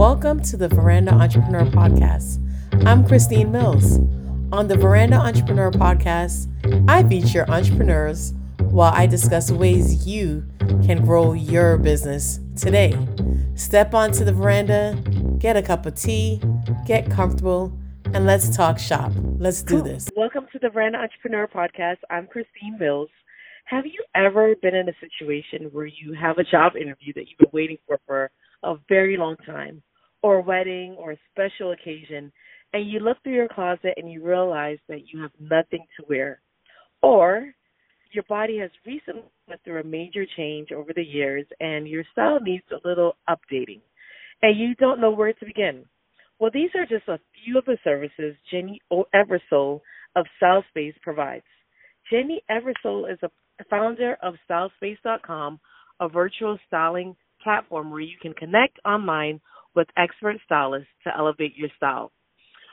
Welcome to the Veranda Entrepreneur Podcast. I'm Christine Mills. On the Veranda Entrepreneur Podcast, I feature entrepreneurs while I discuss ways you can grow your business today. Step onto the veranda, get a cup of tea, get comfortable, and let's talk shop. Let's do this. Welcome to the Veranda Entrepreneur Podcast. I'm Christine Mills. Have you ever been in a situation where you have a job interview that you've been waiting for for a very long time? Or wedding or special occasion, and you look through your closet and you realize that you have nothing to wear. Or your body has recently went through a major change over the years and your style needs a little updating and you don't know where to begin. Well, these are just a few of the services Jenny Eversole of Style Space provides. Jenny Eversole is a founder of StyleSpace.com, a virtual styling platform where you can connect online with expert stylists to elevate your style.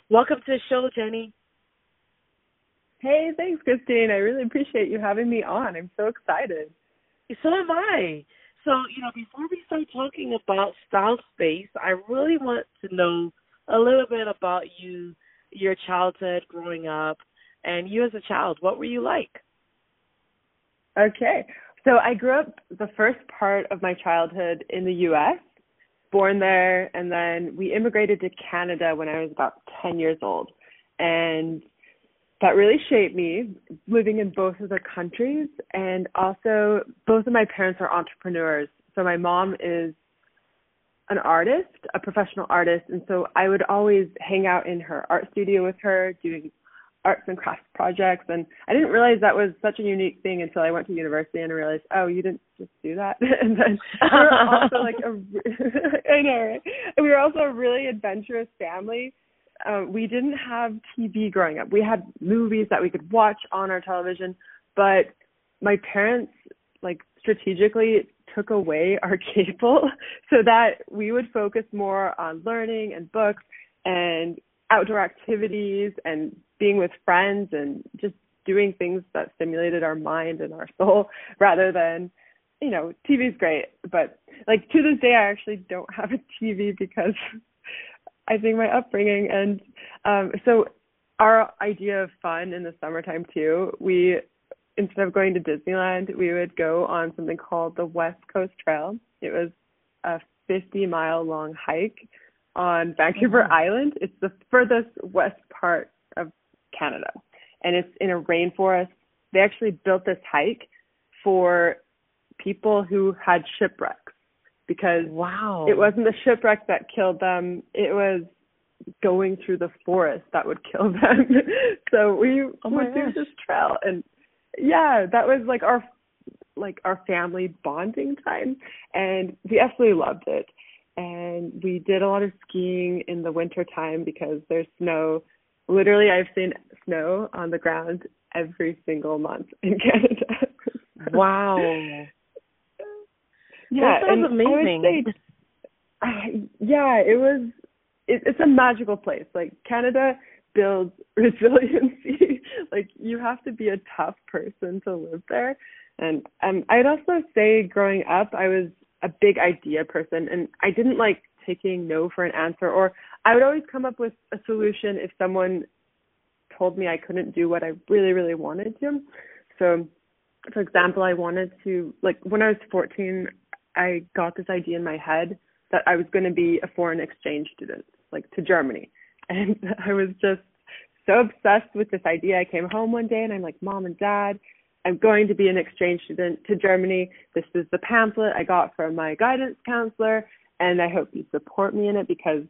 Welcome to the show, Jenny. Hey, thanks, Christine. I really appreciate you having me on. I'm so excited. So am I. So, you know, before we start talking about Style Space, I really want to know a little bit about you, your childhood growing up, and you as a child. What were you like? Okay. So I grew up the first part of my childhood in the US born there and then we immigrated to Canada when I was about 10 years old. And that really shaped me living in both of the countries and also both of my parents are entrepreneurs. So my mom is an artist, a professional artist, and so I would always hang out in her art studio with her doing arts and crafts projects and I didn't realize that was such a unique thing until I went to university and I realized, oh, you didn't just do that. and then we were also like a I know, right? We were also a really adventurous family. Uh, we didn't have TV growing up. We had movies that we could watch on our television, but my parents like strategically took away our cable so that we would focus more on learning and books and outdoor activities and being with friends and just doing things that stimulated our mind and our soul rather than you know TV's great. But like to this day I actually don't have a TV because I think my upbringing and um so our idea of fun in the summertime too we instead of going to Disneyland we would go on something called the West Coast Trail. It was a 50 mile long hike on Vancouver mm-hmm. Island it's the furthest west part of Canada, and it's in a rainforest. They actually built this hike for people who had shipwrecks because wow, it wasn't the shipwreck that killed them. It was going through the forest that would kill them. so we oh would do this trail and yeah, that was like our like our family bonding time and we absolutely loved it. We did a lot of skiing in the winter time because there's snow literally I've seen snow on the ground every single month in Canada. wow. Yeah, that sounds amazing. Say, uh, yeah, it was. It, it's a magical place. Like Canada builds resiliency. like you have to be a tough person to live there. And um, I'd also say, growing up, I was a big idea person, and I didn't like taking no for an answer or I would always come up with a solution if someone told me I couldn't do what I really really wanted to. So for example, I wanted to like when I was 14, I got this idea in my head that I was going to be a foreign exchange student like to Germany. And I was just so obsessed with this idea. I came home one day and I'm like, "Mom and Dad, I'm going to be an exchange student to Germany. This is the pamphlet I got from my guidance counselor and I hope you support me in it because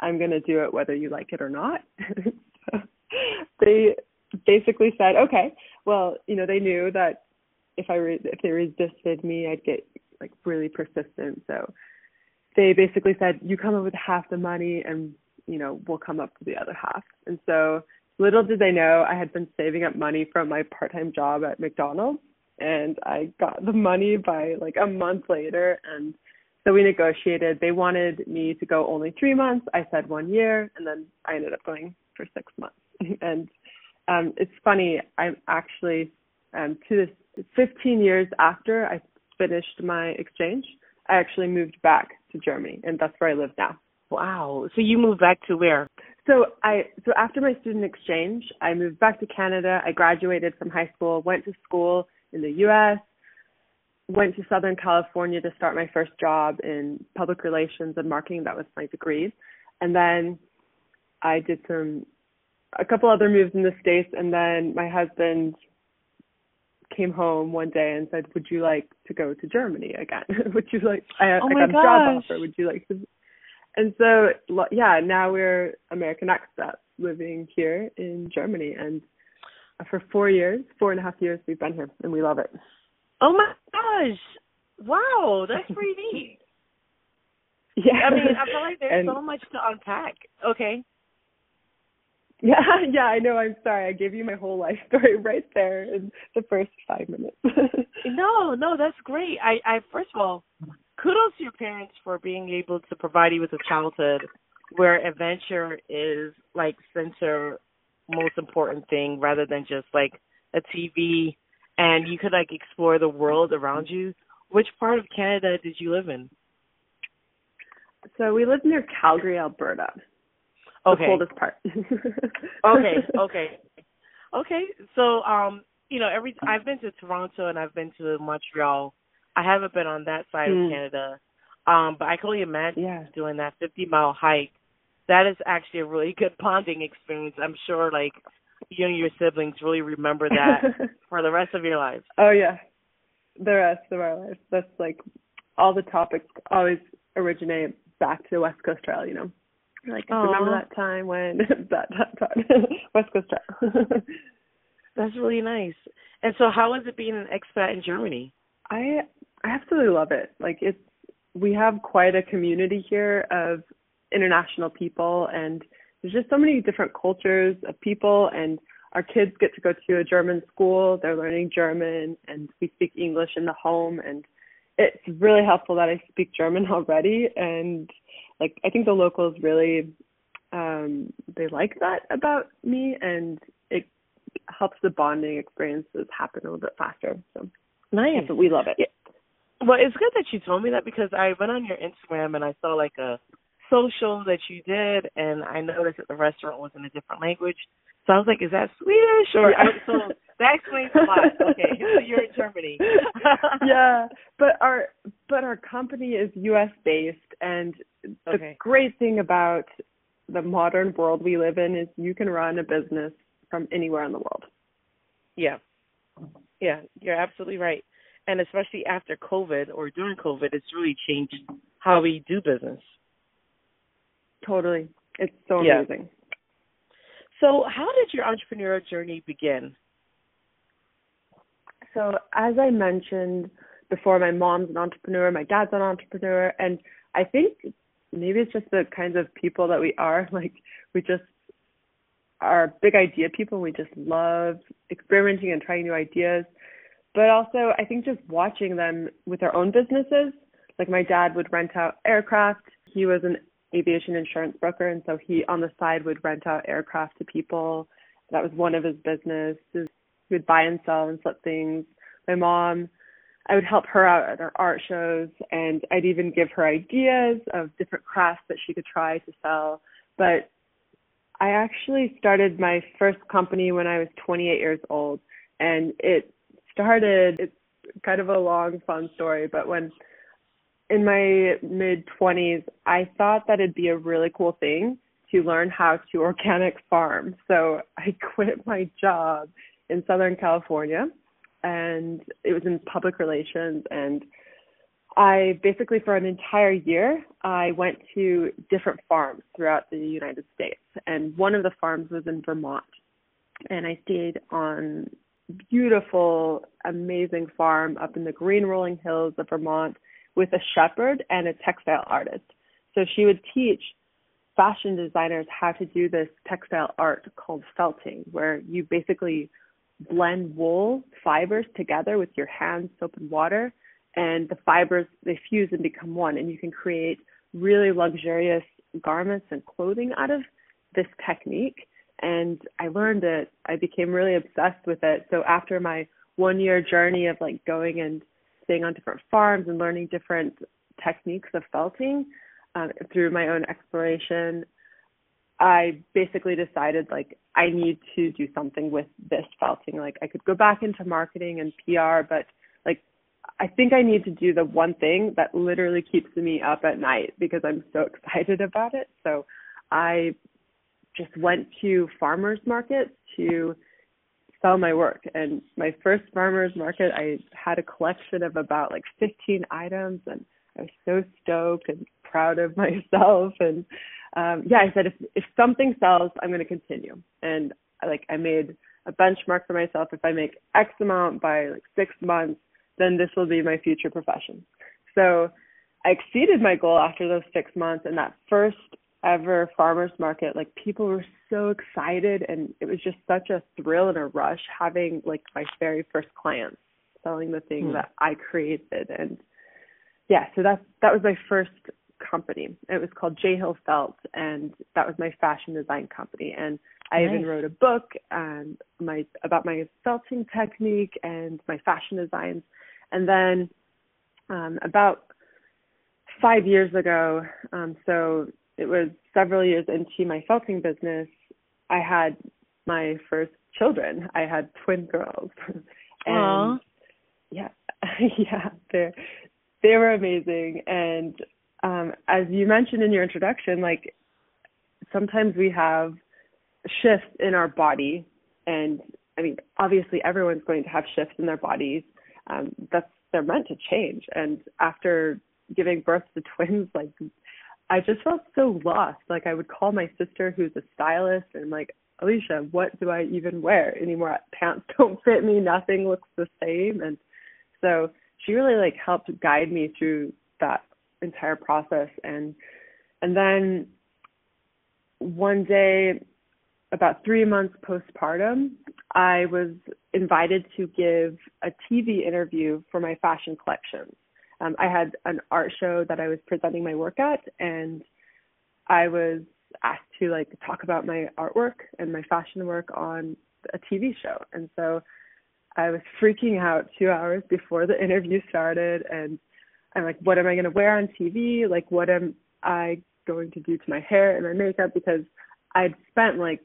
I'm going to do it whether you like it or not. so they basically said, okay, well, you know, they knew that if I re- if they resisted me, I'd get like really persistent. So they basically said, you come up with half the money, and you know, we'll come up with the other half. And so little did they know, I had been saving up money from my part-time job at McDonald's, and I got the money by like a month later, and so we negotiated. They wanted me to go only three months. I said one year, and then I ended up going for six months. and um, it's funny. I'm actually um, to this 15 years after I finished my exchange, I actually moved back to Germany, and that's where I live now. Wow. So you moved back to where? So I so after my student exchange, I moved back to Canada. I graduated from high school, went to school in the US, went to Southern California to start my first job in public relations and marketing. That was my degree. And then I did some a couple other moves in the States and then my husband came home one day and said, "Would you like to go to Germany again? Would you like? I, oh I got a job offer. Would you like to?" And so, yeah, now we're American expats living here in Germany, and for four years, four and a half years, we've been here, and we love it. Oh my gosh! Wow, that's pretty neat. yeah, I mean, I feel like there's and, so much to unpack. Okay. Yeah, yeah, I know. I'm sorry. I gave you my whole life story right there in the first five minutes. no, no, that's great. I, I first of all, kudos to your parents for being able to provide you with a childhood where adventure is like center most important thing rather than just like a TV and you could like explore the world around you. Which part of Canada did you live in? So we lived near Calgary, Alberta okay. the coldest part. okay, okay, okay. So, um, you know, every I've been to Toronto and I've been to Montreal. I haven't been on that side mm. of Canada, um, but I can only imagine yeah. doing that 50 mile hike. That is actually a really good bonding experience. I'm sure, like you and your siblings really remember that for the rest of your lives. Oh yeah, the rest of our lives. That's like all the topics always originate back to the West Coast Trail. You know. Like Aww. remember that time when that, that time West Coast Trail. That's really nice. And so, how is it being an expat in Germany? I I absolutely love it. Like it's we have quite a community here of international people, and there's just so many different cultures of people. And our kids get to go to a German school. They're learning German, and we speak English in the home. And it's really helpful that I speak German already, and like I think the locals really um they like that about me and it helps the bonding experiences happen a little bit faster. So nice. but we love it. Yeah. Well, it's good that you told me that because I went on your Instagram and I saw like a social that you did and I noticed that the restaurant was in a different language. So I was like, is that Swedish or yeah. so that explains a lot. Okay, so you're in Germany. yeah, but our but our company is U.S. based, and the okay. great thing about the modern world we live in is you can run a business from anywhere in the world. Yeah, yeah, you're absolutely right. And especially after COVID or during COVID, it's really changed how we do business. Totally, it's so yeah. amazing. So, how did your entrepreneurial journey begin? So, as I mentioned before, my mom's an entrepreneur, my dad's an entrepreneur, and I think maybe it's just the kinds of people that we are. Like, we just are big idea people. We just love experimenting and trying new ideas. But also, I think just watching them with their own businesses. Like, my dad would rent out aircraft. He was an aviation insurance broker, and so he on the side would rent out aircraft to people. That was one of his businesses. He would buy and sell and flip things. My mom, I would help her out at her art shows, and I'd even give her ideas of different crafts that she could try to sell. But I actually started my first company when I was 28 years old, and it started. It's kind of a long, fun story, but when in my mid 20s, I thought that it'd be a really cool thing to learn how to organic farm. So I quit my job in Southern California and it was in public relations and I basically for an entire year I went to different farms throughout the United States and one of the farms was in Vermont and I stayed on beautiful amazing farm up in the green rolling hills of Vermont with a shepherd and a textile artist. So she would teach fashion designers how to do this textile art called felting, where you basically blend wool fibers together with your hands, soap, and water, and the fibers they fuse and become one, and you can create really luxurious garments and clothing out of this technique. And I learned it. I became really obsessed with it. So after my one year journey of like going and staying on different farms and learning different techniques of felting, um, through my own exploration, I basically decided like I need to do something with this felting. Like I could go back into marketing and PR, but like I think I need to do the one thing that literally keeps me up at night because I'm so excited about it. So I just went to farmers markets to sell my work. And my first farmers market, I had a collection of about like 15 items, and I was so stoked and proud of myself. And um, yeah, I said if if something sells, I'm going to continue. And like I made a benchmark for myself. If I make X amount by like six months, then this will be my future profession. So I exceeded my goal after those six months, and that first ever farmers market like people were so excited and it was just such a thrill and a rush having like my very first clients selling the thing mm. that I created and yeah so that's that was my first company it was called J Hill Felt and that was my fashion design company and I nice. even wrote a book and my about my felting technique and my fashion designs and then um about five years ago um so it was several years into my felting business, I had my first children. I had twin girls. and Aww. yeah, yeah, they they were amazing. And um, as you mentioned in your introduction, like sometimes we have shifts in our body, and I mean, obviously everyone's going to have shifts in their bodies. Um, that's they're meant to change. And after giving birth to twins, like I just felt so lost. Like I would call my sister who's a stylist and like, Alicia, what do I even wear anymore? Pants don't fit me, nothing looks the same and so she really like helped guide me through that entire process and and then one day about 3 months postpartum, I was invited to give a TV interview for my fashion collections um, I had an art show that I was presenting my work at, and I was asked to like talk about my artwork and my fashion work on a TV show. And so I was freaking out two hours before the interview started, and I'm like, what am I going to wear on TV? Like, what am I going to do to my hair and my makeup? Because I'd spent like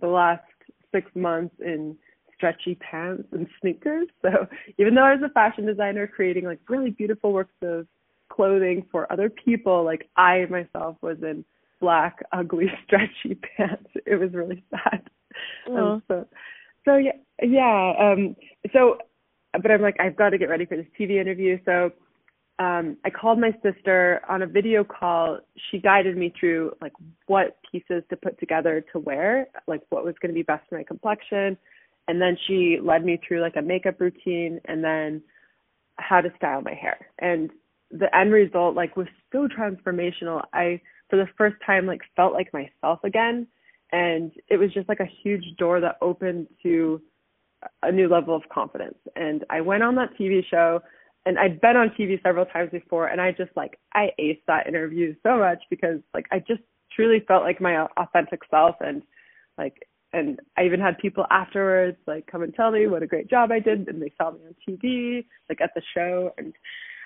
the last six months in stretchy pants and sneakers. So even though I was a fashion designer creating like really beautiful works of clothing for other people, like I myself was in black, ugly, stretchy pants. It was really sad. Um, so so yeah yeah. Um so but I'm like, I've got to get ready for this TV interview. So um, I called my sister on a video call. She guided me through like what pieces to put together to wear, like what was going to be best for my complexion, and then she led me through like a makeup routine and then how to style my hair. And the end result like was so transformational. I for the first time like felt like myself again. And it was just like a huge door that opened to a new level of confidence. And i went on that tv show and i'd been on tv several times before and i just like i aced that interview so much because like i just truly felt like my authentic self and like and I even had people afterwards like come and tell me what a great job I did, and they saw me on TV, like at the show, and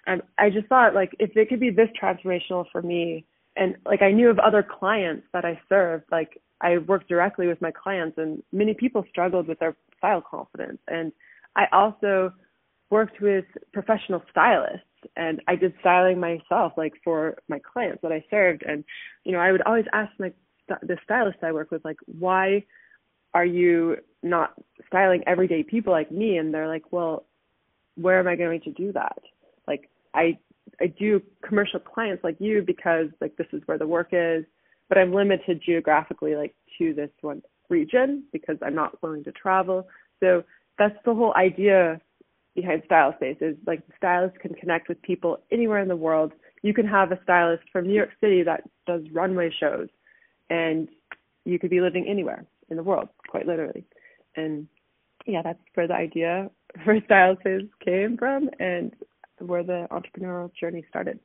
um, I just thought like if it could be this transformational for me, and like I knew of other clients that I served, like I worked directly with my clients, and many people struggled with their style confidence, and I also worked with professional stylists and I did styling myself like for my clients that I served. And you know I would always ask my the stylist I work with like why are you not styling everyday people like me? And they're like well where am i going to do that? Like i i do commercial clients like you because like this is where the work is but i'm limited geographically like to this one region because i'm not willing to travel. So that's the whole idea behind style space is like the stylist can connect with people anywhere in the world. You can have a stylist from new york city that does runway shows and you could be living anywhere in the world, quite literally. And yeah, that's where the idea for Style Space came from and where the entrepreneurial journey started.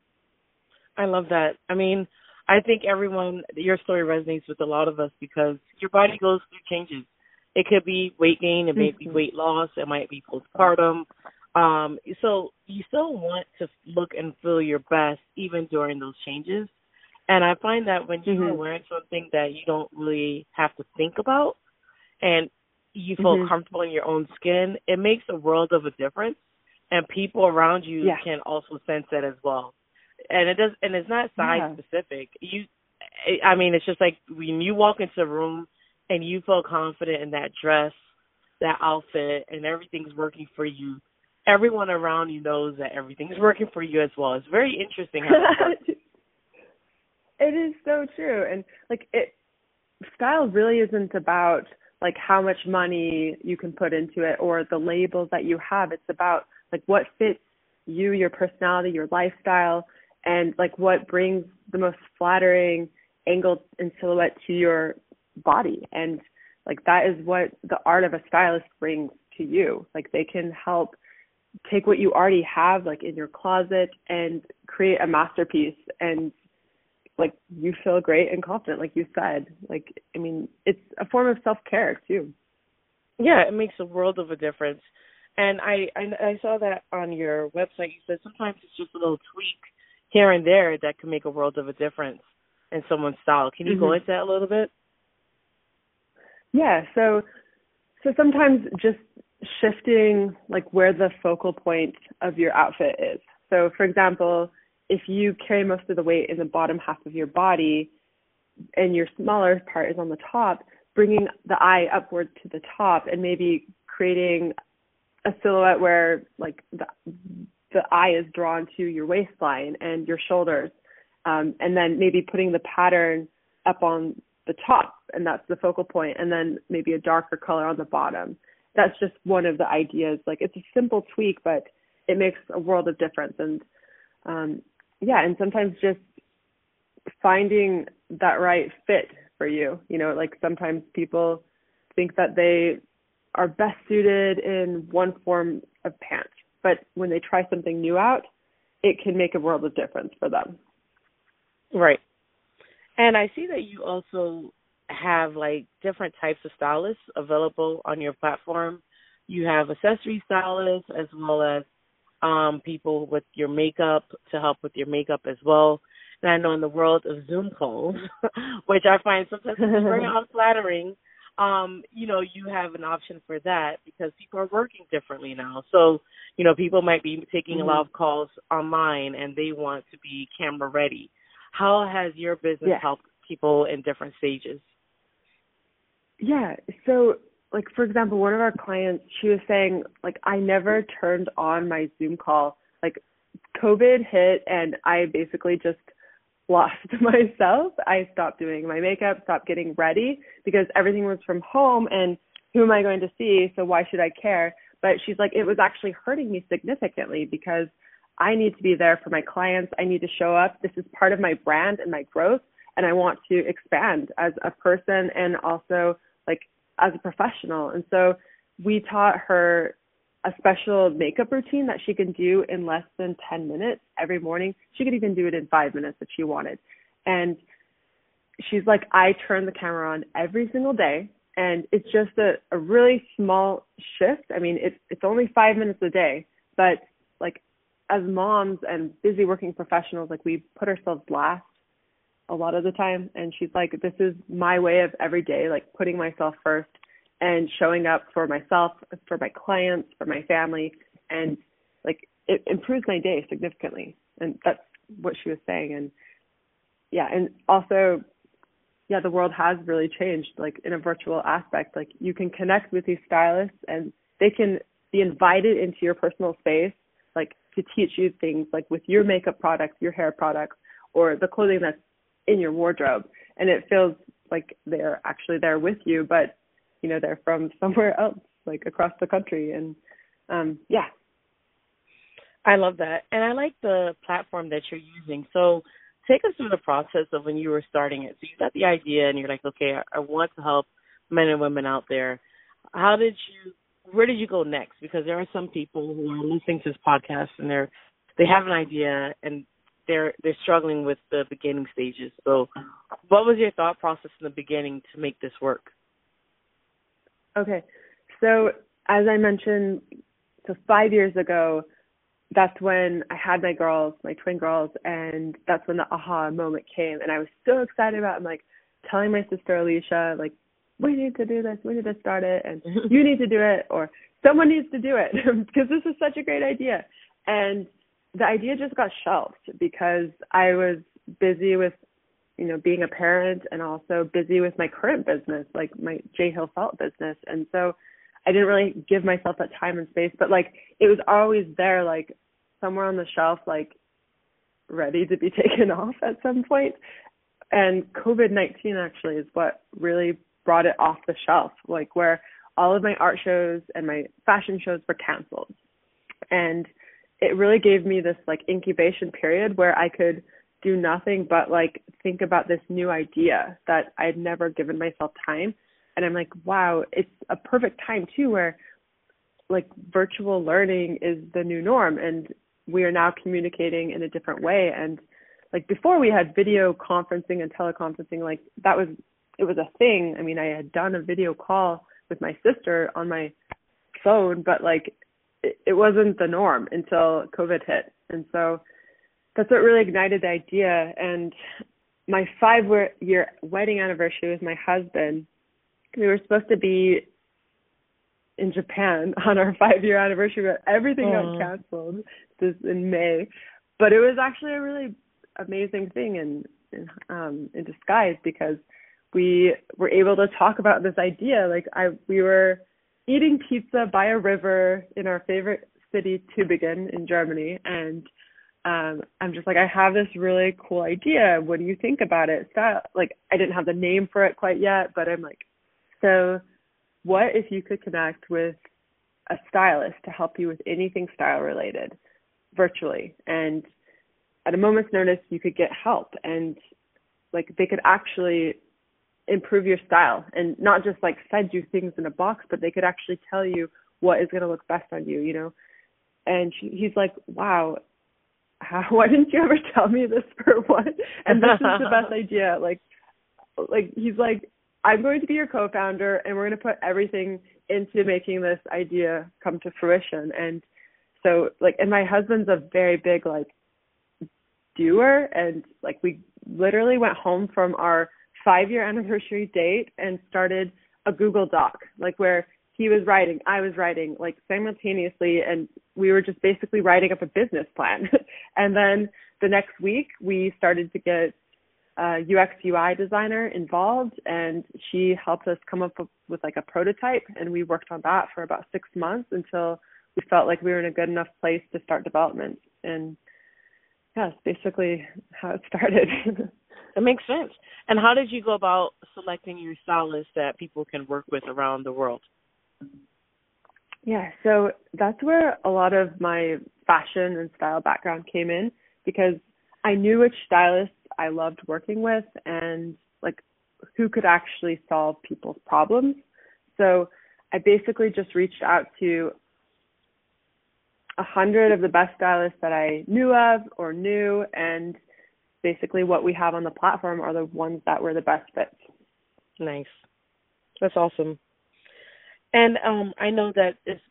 I love that. I mean, I think everyone, your story resonates with a lot of us because your body goes through changes. It could be weight gain, it may be mm-hmm. weight loss, it might be postpartum. Um, so you still want to look and feel your best even during those changes. And I find that when you're Mhm. wearing something that you don't really have to think about and you feel Mhm. comfortable in your own skin, it makes a world of a difference. And people around you Yeah. can also sense that as well. And it does and it's not size Yeah. specific. You I mean it's just like when you walk into a room and you feel confident in that dress, that outfit and everything's working for you, everyone around you knows that everything's working for you as well. It's very interesting how it is so true and like it style really isn't about like how much money you can put into it or the labels that you have. It's about like what fits you your personality your lifestyle and like what brings the most flattering angle and silhouette to your body. And like that is what the art of a stylist brings to you. Like they can help take what you already have like in your closet and create a masterpiece and like you feel great and confident like you said like i mean it's a form of self care too Yeah, it makes a world of a difference. And I, I I saw that on your website. You said sometimes it's just a little tweak here and there that can make a world of a difference in someone's style. Can you go Mhm. into that a little bit? yeah so so sometimes just shifting like where the focal point of your outfit is so for example if you carry most of the weight in the bottom half of your body and your smaller part is on the top bringing the eye upward to the top and maybe creating a silhouette where like the the eye is drawn to your waistline and your shoulders um, and then maybe putting the pattern up on the top and that's the focal point and then maybe a darker color on the bottom. That's just one of the ideas. Like it's a simple tweak but it makes a world of difference. And um yeah and sometimes just finding that right fit for you you know like sometimes people think that they are best suited in one form of pants, but when they try something new out it can make a world of difference for them Right. And I see that you also have like different types of stylists available on your platform. You have accessory stylists as well as um people with your makeup to help with your makeup as well. And I know in the world of Zoom calls, which I find sometimes very unflattering, um, you know, you have an option for that because people are working differently now. So, you know, people might be taking a lot of calls online and they want to be camera ready. How has your business Yeah. helped people in different stages? Yeah. So, like for example, one of our clients, she was saying, like, I never turned on my Zoom call. Like, COVID hit, and I basically just lost myself. I stopped doing my makeup, stopped getting ready because everything was from home, and who am I going to see? So why should I care? But she's like, it was actually hurting me significantly because I need to be there for my clients. I need to show up. This is part of my brand and my growth and I want to expand as a person and also like as a professional. And so we taught her a special makeup routine that she can do in less than 10 minutes every morning. She could even do it in 5 minutes if she wanted. And she's like I turn the camera on every single day and it's just a, a really small shift. I mean, it's it's only 5 minutes a day, but like as moms and busy working professionals, like we put ourselves last a lot of the time. And she's like, this is my way of every day, like putting myself first and showing up for myself, for my clients, for my family. And like it improves my day significantly. And that's what she was saying. And yeah, and also, yeah, the world has really changed, like in a virtual aspect. Like you can connect with these stylists and they can be invited into your personal space, like to teach you things like with your makeup products, your hair products, or the clothing that's in your wardrobe. And it feels like they're actually there with you, but you know, they're from somewhere else, like across the country. And um yeah. I love that. And I like the platform that you're using. So take us through the process of when you were starting it. So you got the idea and you're like, okay, I, I want to help men and women out there. How did you where did you go next? Because there are some people who are listening to this podcast and they're they have an idea and they're they're struggling with the beginning stages. So what was your thought process in the beginning to make this work? Okay. So as I mentioned, so five years ago, that's when I had my girls, my twin girls, and that's when the aha moment came. And I was so excited about. It. I'm like telling my sister Alicia, like, we need to do this, we need to start it, and you need to do it, or someone needs to do it because this is such a great idea. And the idea just got shelved because I was busy with, you know, being a parent and also busy with my current business, like my J Hill Felt business, and so. I didn't really give myself that time and space, but like it was always there, like somewhere on the shelf, like ready to be taken off at some point. And COVID 19 actually is what really brought it off the shelf, like where all of my art shows and my fashion shows were canceled. And it really gave me this like incubation period where I could do nothing but like think about this new idea that I'd never given myself time. And I'm like, wow, it's a perfect time too where like virtual learning is the new norm and we are now communicating in a different way and like before we had video conferencing and teleconferencing like that was it was a thing i mean i had done a video call with my sister on my phone but like it, it wasn't the norm until covid hit and so that's what really ignited the idea and my five year wedding anniversary with my husband we were supposed to be in Japan on our five year anniversary, but everything got canceled this in May. But it was actually a really amazing thing in in, um, in disguise because we were able to talk about this idea. Like I, we were eating pizza by a river in our favorite city, Tübingen in Germany, and um I'm just like I have this really cool idea. What do you think about it? Style like I didn't have the name for it quite yet, but I'm like so what if you could connect with a stylist to help you with anything style related virtually and at a moment's notice you could get help and like they could actually improve your style and not just like send you things in a box but they could actually tell you what is going to look best on you you know and she, he's like wow how, why didn't you ever tell me this for one and this is the best idea like like he's like I'm going to be your co-founder and we're going to put everything into making this idea come to fruition. And so like, and my husband's a very big like doer and like we literally went home from our five year anniversary date and started a Google Doc, like where he was writing, I was writing, like simultaneously, and we were just basically writing up a business plan. and then the next week, we started to get uh, UX UI designer involved, and she helped us come up with like a prototype, and we worked on that for about six months until we felt like we were in a good enough place to start development. And yeah, it's basically how it started. It makes sense. And how did you go about selecting your stylist that people can work with around the world? Yeah, so that's where a lot of my fashion and style background came in because I knew which stylists I loved working with and like who could actually solve people's problems. So I basically just reached out to a hundred of the best stylists that I knew of or knew and basically what we have on the platform are the ones that were the best fits. Nice. That's awesome. And um I know that it's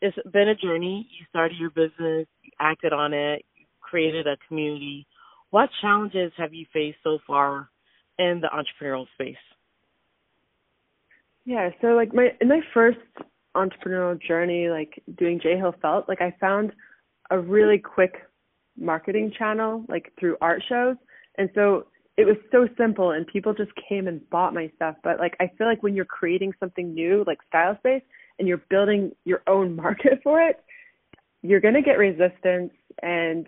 it's been a journey. You started your business, you acted on it, you created a community what challenges have you faced so far in the entrepreneurial space? Yeah, so like my in my first entrepreneurial journey, like doing J Hill Felt, like I found a really quick marketing channel, like through art shows. And so it was so simple and people just came and bought my stuff. But like I feel like when you're creating something new, like style space, and you're building your own market for it, you're gonna get resistance and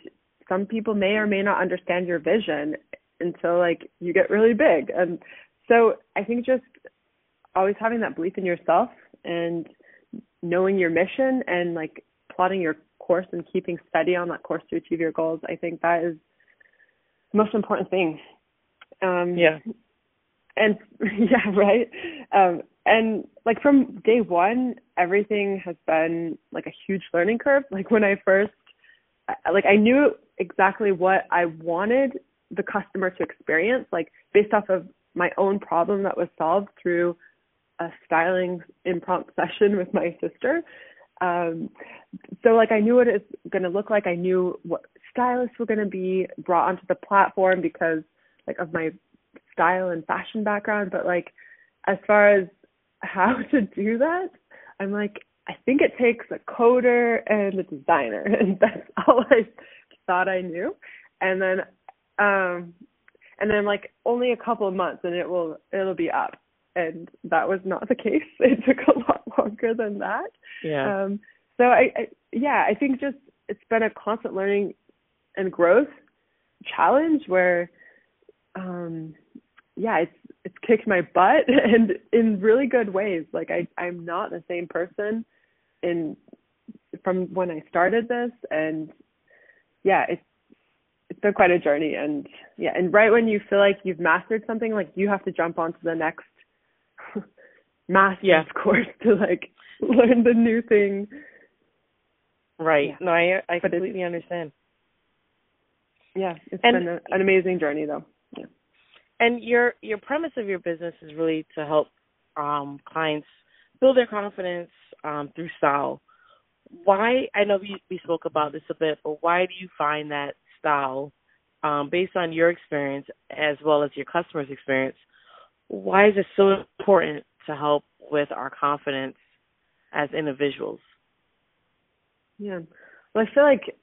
some people may or may not understand your vision until like you get really big. And so I think just always having that belief in yourself and knowing your mission and like plotting your course and keeping steady on that course to achieve your goals, I think that is the most important thing. Um yeah. And yeah, right. Um and like from day one, everything has been like a huge learning curve. Like when I first like I knew exactly what I wanted the customer to experience, like based off of my own problem that was solved through a styling impromptu session with my sister. Um, so like I knew what it's going to look like. I knew what stylists were going to be brought onto the platform because like of my style and fashion background. But like as far as how to do that, I'm like I think it takes a coder and a designer, and that's all I thought I knew. And then, um, and then like only a couple of months, and it will it'll be up. And that was not the case. It took a lot longer than that. Yeah. Um, so I, I, yeah, I think just it's been a constant learning and growth challenge where, um, yeah, it's it's kicked my butt and in really good ways. Like I I'm not the same person in from when I started this and yeah, it's it's been quite a journey and yeah, and right when you feel like you've mastered something, like you have to jump onto the next master's yeah. Of course to like learn the new thing. Right. Yeah. No, I I But completely understand. Yeah, it's And- been a, an amazing journey though. Yeah. And your your premise of your business is really to help um clients build their confidence um through style. Why I know we we spoke about this a bit, but why do you find that style um based on your experience as well as your customers' experience, why is it so important to help with our confidence as individuals? Yeah. Well, I feel like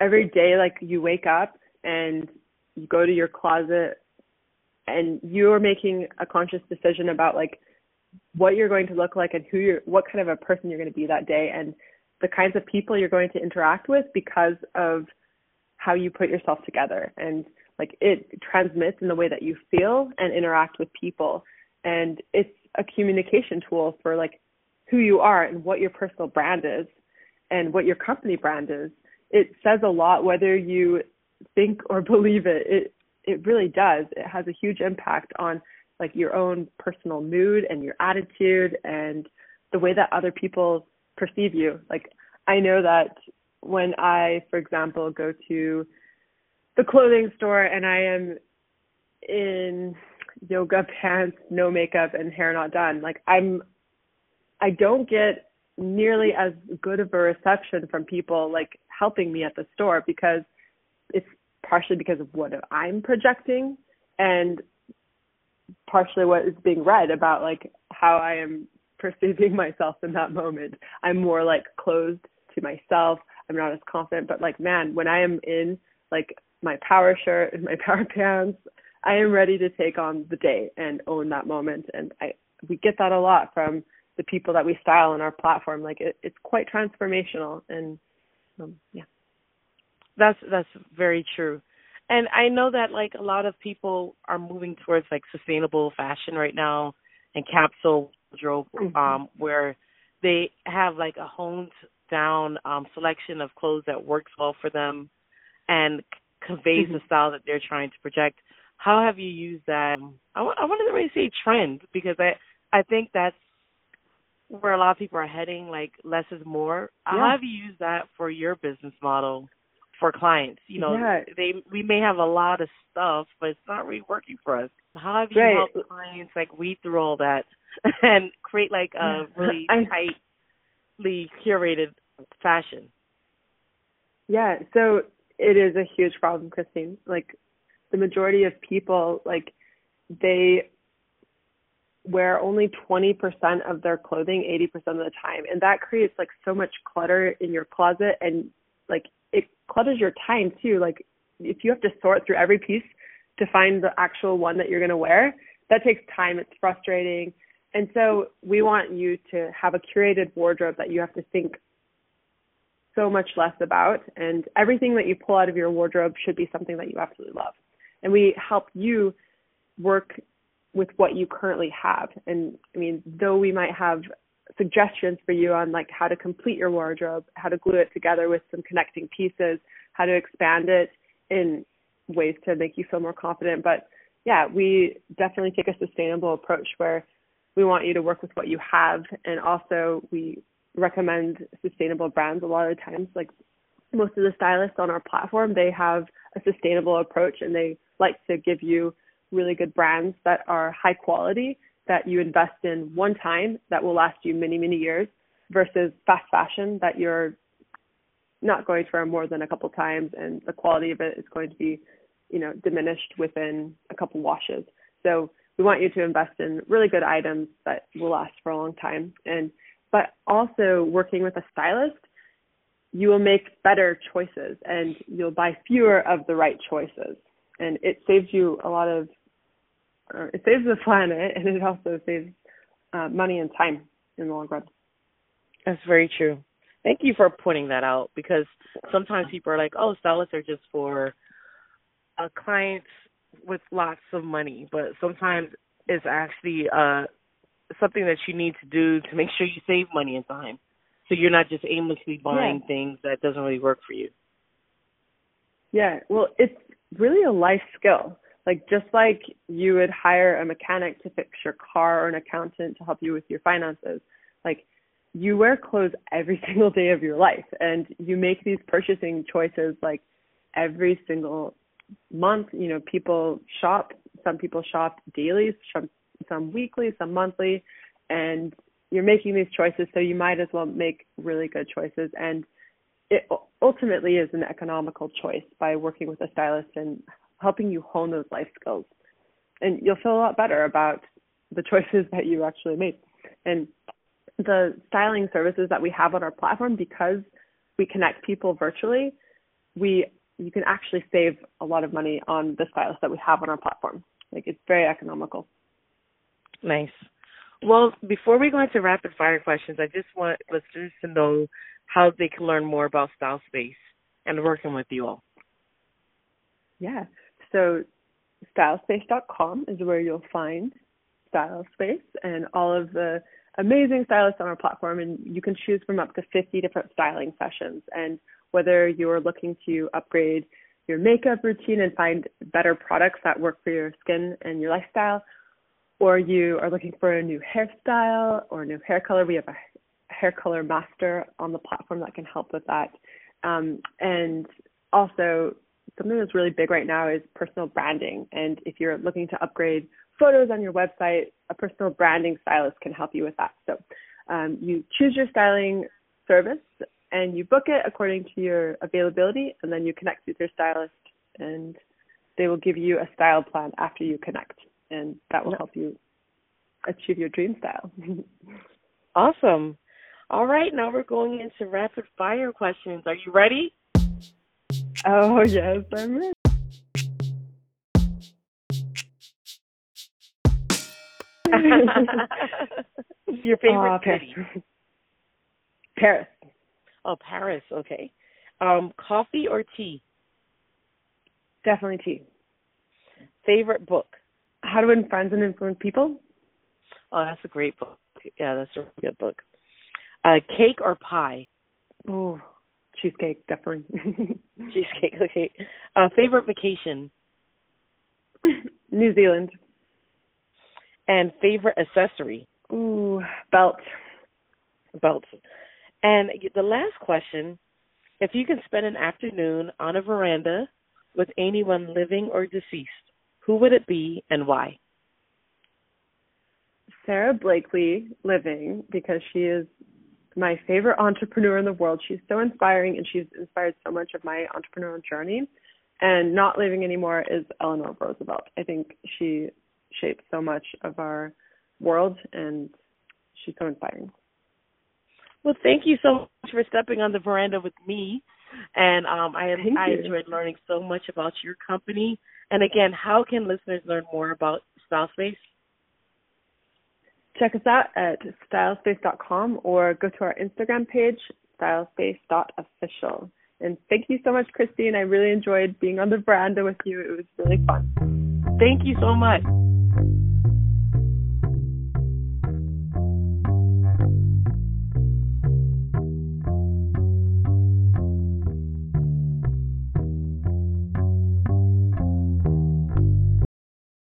every day, like you wake up and you go to your closet and you're making a conscious decision about like what you're going to look like and who you're, what kind of a person you're going to be that day and the kinds of people you're going to interact with because of how you put yourself together and like it transmits in the way that you feel and interact with people and it's a communication tool for like who you are and what your personal brand is and what your company brand is. It says a lot whether you think or believe it. It it really does. It has a huge impact on like your own personal mood and your attitude and the way that other people perceive you. Like i know that when i for example go to the clothing store and i am in yoga pants no makeup and hair not done like i'm i don't get nearly as good of a reception from people like helping me at the store because it's partially because of what I'm projecting and partially what is being read about like how I am perceiving myself in that moment. I'm more like closed to myself. I'm not as confident, but like man, when I am in like my power shirt and my power pants, I am ready to take on the day and own that moment and I we get that a lot from the people that we style on our platform. Like it, it's quite transformational and um, yeah. That's that's very true. And I know that like a lot of people are moving towards like sustainable fashion right now and capsule wardrobe Mhm. um where they have like a honed down um selection of clothes that works well for them and conveys the Mhm. style that they're trying to project. How have you used that? I I wanted to really say trend because I I think that's where a lot of people are heading, like less is more. How have you used that for your business model for clients? You know, Yeah. they we may have a lot of stuff, but it's not really working for us. How have you Right. helped clients like weed through all that and create like a really tightly curated fashion? Yeah, so it is a huge problem, Christine. Like the majority of people, like they wear only 20% of their clothing 80% of the time. And that creates like so much clutter in your closet and like it clutters your time too. Like if you have to sort through every piece to find the actual one that you're going to wear, that takes time. It's frustrating. And so we want you to have a curated wardrobe that you have to think so much less about and everything that you pull out of your wardrobe should be something that you absolutely love and we help you work with what you currently have. And i mean though we might have suggestions for you on like how to complete your wardrobe how to glue it together with some connecting pieces how to expand it in ways to make you feel more confident. But yeah we definitely take a sustainable approach where we want you to work with what you have. And also we recommend sustainable brands a lot of times like most of the stylists on our platform they have a sustainable approach and they like to give you really good brands that are high quality that you invest in one time that will last you many many years versus fast fashion that you're not going for more than a couple times and the quality of it is going to be, you know, diminished within a couple washes. So we want you to invest in really good items that will last for a long time. And but also working with a stylist, you will make better choices and you'll buy fewer of the right choices. And it saves you a lot of uh, it saves the planet and it also saves uh, money and time in the long run. That's very true. Thank you for pointing that out because sometimes people are like, "Oh, stylists are just for uh, clients with lots of money," but sometimes it's actually uh something that you need to do to make sure you save money and time, so you're not just aimlessly buying yeah. things that doesn't really work for you. Yeah, well, it's really a life skill. Like just like you would hire a mechanic to fix your car or an accountant to help you with your finances, like you wear clothes every single day of your life and you make these purchasing choices like every single month you know people shop some people shop daily some some weekly some monthly and you're making these choices so you might as well make really good choices and it ultimately is an economical choice by working with a stylist and helping you hone those life skills and you'll feel a lot better about the choices that you actually made and the styling services that we have on our platform because we connect people virtually, we you can actually save a lot of money on the stylists that we have on our platform. Like it's very economical. Nice. Well, before we go into rapid fire questions, I just want listeners to know how they can learn more about Style Space and working with you all. Yeah. So stylespace.com is where you'll find Style Space and all of the amazing stylists on our platform, and you can choose from up to 50 different styling sessions. And whether you're looking to upgrade your makeup routine and find better products that work for your skin and your lifestyle, or you are looking for a new hairstyle or a new hair color, we have a hair color master on the platform that can help with that. Um, and also, something that's really big right now is personal branding. And if you're looking to upgrade photos on your website, a personal branding stylist can help you with that. So um, you choose your styling service and you book it according to your availability, and then you connect with your stylist, and they will give you a style plan after you connect, and that will help you achieve your dream style. awesome. All right, now we're going into rapid fire questions. Are you ready? Oh, yes, I'm ready. Your favorite city? Paris. Oh, Paris. Okay. Um, coffee or tea? Definitely tea. Favorite book? How to Win Friends and Influence People. Oh, that's a great book. Yeah, that's a really good book. Uh, cake or pie? Oh, cheesecake, definitely. cheesecake. Okay. Uh, favorite vacation? New Zealand. And favorite accessory? Ooh, belt. Belt. And the last question if you can spend an afternoon on a veranda with anyone living or deceased, who would it be and why? Sara Blakely living because she is my favorite entrepreneur in the world. She's so inspiring and she's inspired so much of my entrepreneurial journey. And not living anymore is Eleanor Roosevelt. I think she shaped so much of our world, and she's so inspiring. Well, thank you so much for stepping on the veranda with me, and um, I I enjoyed learning so much about your company. And again, how can listeners learn more about StyleSpace? Check us out at stylespace.com or go to our Instagram page, stylespace.official. And thank you so much, Christine. I really enjoyed being on the veranda with you. It was really fun. Thank you so much.